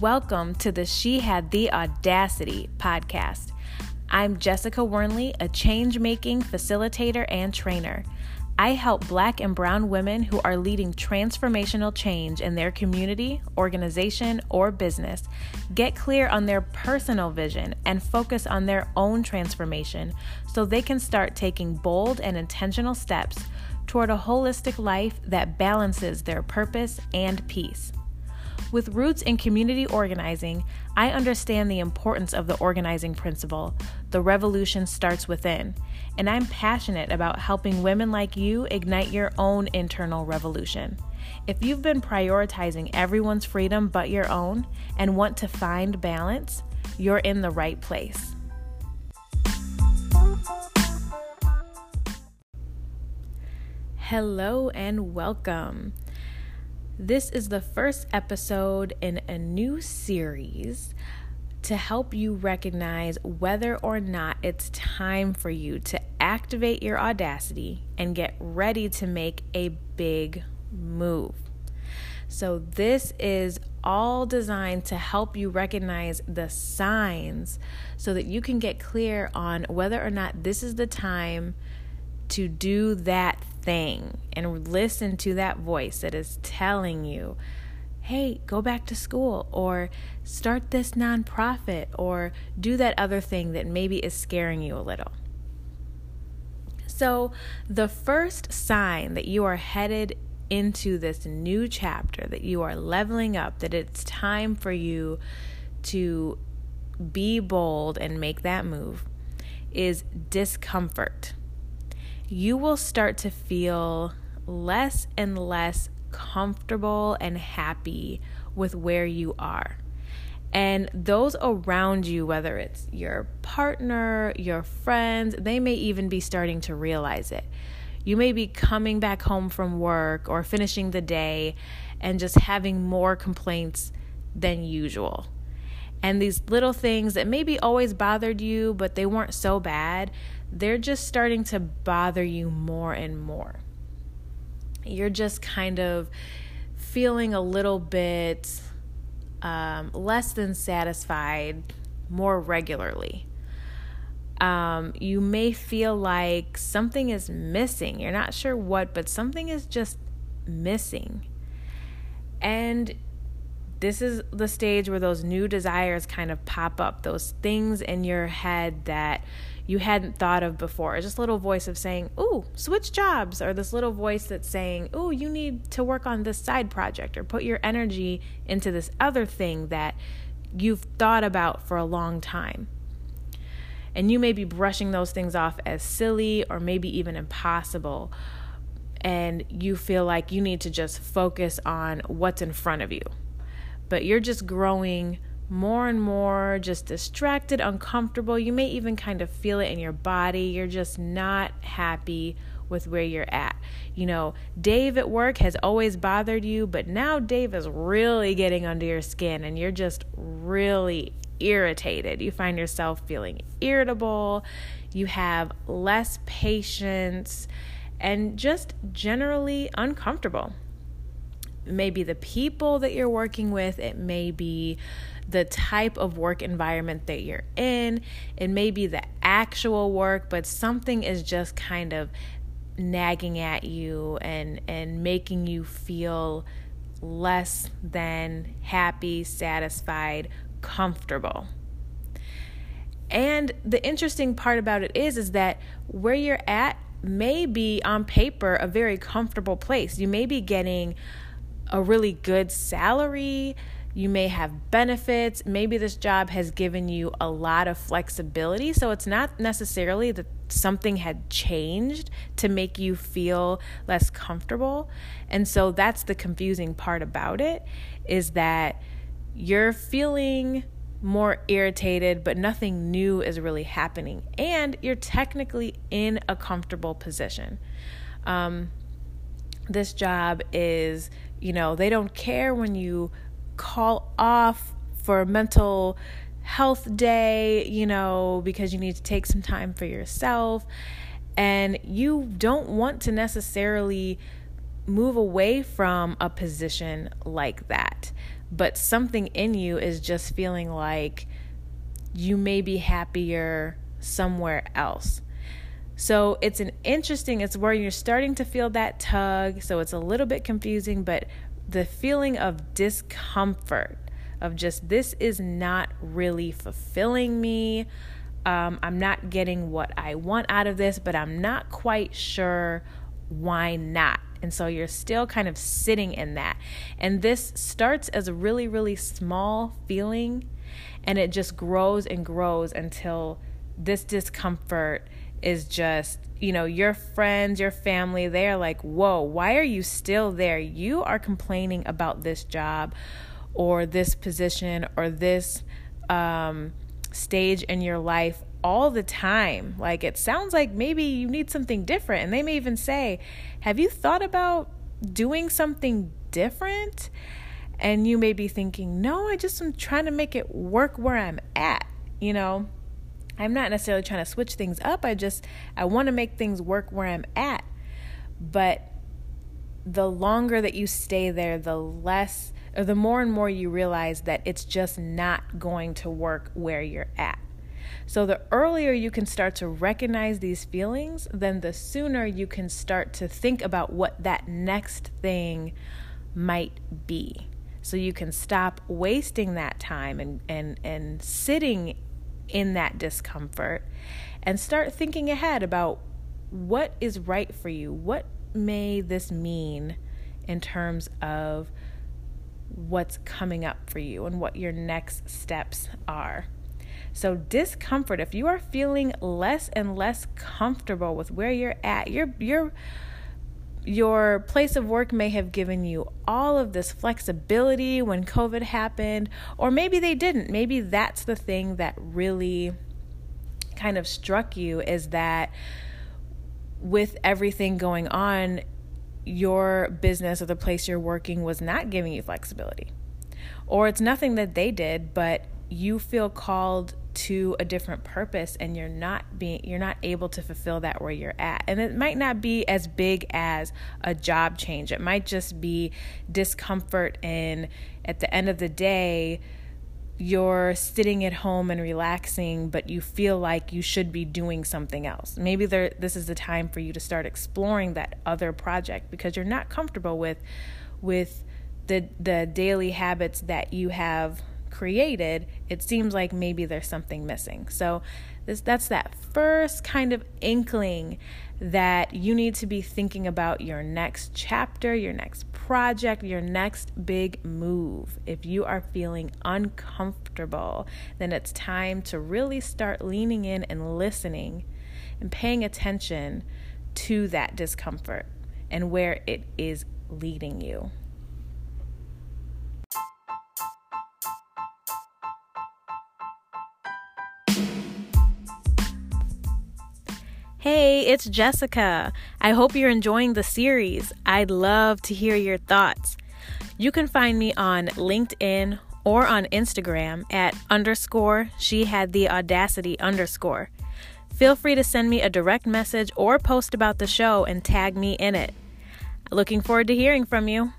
Welcome to the She Had the Audacity podcast. I'm Jessica Wernley, a change making facilitator and trainer. I help Black and Brown women who are leading transformational change in their community, organization, or business get clear on their personal vision and focus on their own transformation so they can start taking bold and intentional steps toward a holistic life that balances their purpose and peace. With roots in community organizing, I understand the importance of the organizing principle the revolution starts within, and I'm passionate about helping women like you ignite your own internal revolution. If you've been prioritizing everyone's freedom but your own and want to find balance, you're in the right place. Hello and welcome. This is the first episode in a new series to help you recognize whether or not it's time for you to activate your audacity and get ready to make a big move. So, this is all designed to help you recognize the signs so that you can get clear on whether or not this is the time to do that thing and listen to that voice that is telling you, hey, go back to school or start this nonprofit or do that other thing that maybe is scaring you a little. So, the first sign that you are headed into this new chapter, that you are leveling up, that it's time for you to be bold and make that move, is discomfort you will start to feel less and less comfortable and happy with where you are. And those around you, whether it's your partner, your friends, they may even be starting to realize it. You may be coming back home from work or finishing the day and just having more complaints than usual. And these little things that maybe always bothered you, but they weren't so bad, they're just starting to bother you more and more. You're just kind of feeling a little bit um, less than satisfied more regularly. Um, you may feel like something is missing. You're not sure what, but something is just missing. And this is the stage where those new desires kind of pop up, those things in your head that you hadn't thought of before. It's Just a little voice of saying, Ooh, switch jobs, or this little voice that's saying, Ooh, you need to work on this side project, or put your energy into this other thing that you've thought about for a long time. And you may be brushing those things off as silly or maybe even impossible. And you feel like you need to just focus on what's in front of you. But you're just growing more and more just distracted, uncomfortable. You may even kind of feel it in your body. You're just not happy with where you're at. You know, Dave at work has always bothered you, but now Dave is really getting under your skin and you're just really irritated. You find yourself feeling irritable, you have less patience, and just generally uncomfortable. Maybe the people that you're working with, it may be the type of work environment that you're in. It may be the actual work, but something is just kind of nagging at you and and making you feel less than happy, satisfied, comfortable. And the interesting part about it is is that where you're at may be on paper a very comfortable place. You may be getting a really good salary, you may have benefits. Maybe this job has given you a lot of flexibility. So it's not necessarily that something had changed to make you feel less comfortable. And so that's the confusing part about it is that you're feeling more irritated, but nothing new is really happening. And you're technically in a comfortable position. Um, this job is, you know, they don't care when you call off for a mental health day, you know, because you need to take some time for yourself. And you don't want to necessarily move away from a position like that. but something in you is just feeling like you may be happier somewhere else. So it's an interesting, it's where you're starting to feel that tug. So it's a little bit confusing, but the feeling of discomfort of just this is not really fulfilling me. Um, I'm not getting what I want out of this, but I'm not quite sure why not. And so you're still kind of sitting in that. And this starts as a really, really small feeling and it just grows and grows until this discomfort is just, you know, your friends, your family, they're like, whoa, why are you still there? You are complaining about this job or this position or this um, stage in your life all the time. Like it sounds like maybe you need something different. And they may even say, Have you thought about doing something different? And you may be thinking, No, I just am trying to make it work where I'm at. You know, I'm not necessarily trying to switch things up. I just, I want to make things work where I'm at. But the longer that you stay there, the less, or the more and more you realize that it's just not going to work where you're at. So, the earlier you can start to recognize these feelings, then the sooner you can start to think about what that next thing might be. So, you can stop wasting that time and, and, and sitting in that discomfort and start thinking ahead about what is right for you. What may this mean in terms of what's coming up for you and what your next steps are? So, discomfort, if you are feeling less and less comfortable with where you're at, your your your place of work may have given you all of this flexibility when COVID happened, or maybe they didn't. Maybe that's the thing that really kind of struck you is that with everything going on, your business or the place you're working was not giving you flexibility. Or it's nothing that they did, but you feel called to a different purpose and you're not being you're not able to fulfill that where you're at. And it might not be as big as a job change. It might just be discomfort and at the end of the day you're sitting at home and relaxing but you feel like you should be doing something else. Maybe there this is the time for you to start exploring that other project because you're not comfortable with with the the daily habits that you have created, it seems like maybe there's something missing. So this that's that first kind of inkling that you need to be thinking about your next chapter, your next project, your next big move. If you are feeling uncomfortable, then it's time to really start leaning in and listening and paying attention to that discomfort and where it is leading you. Hey, it's Jessica. I hope you're enjoying the series. I'd love to hear your thoughts. You can find me on LinkedIn or on Instagram at underscore she had the audacity underscore. Feel free to send me a direct message or post about the show and tag me in it. Looking forward to hearing from you.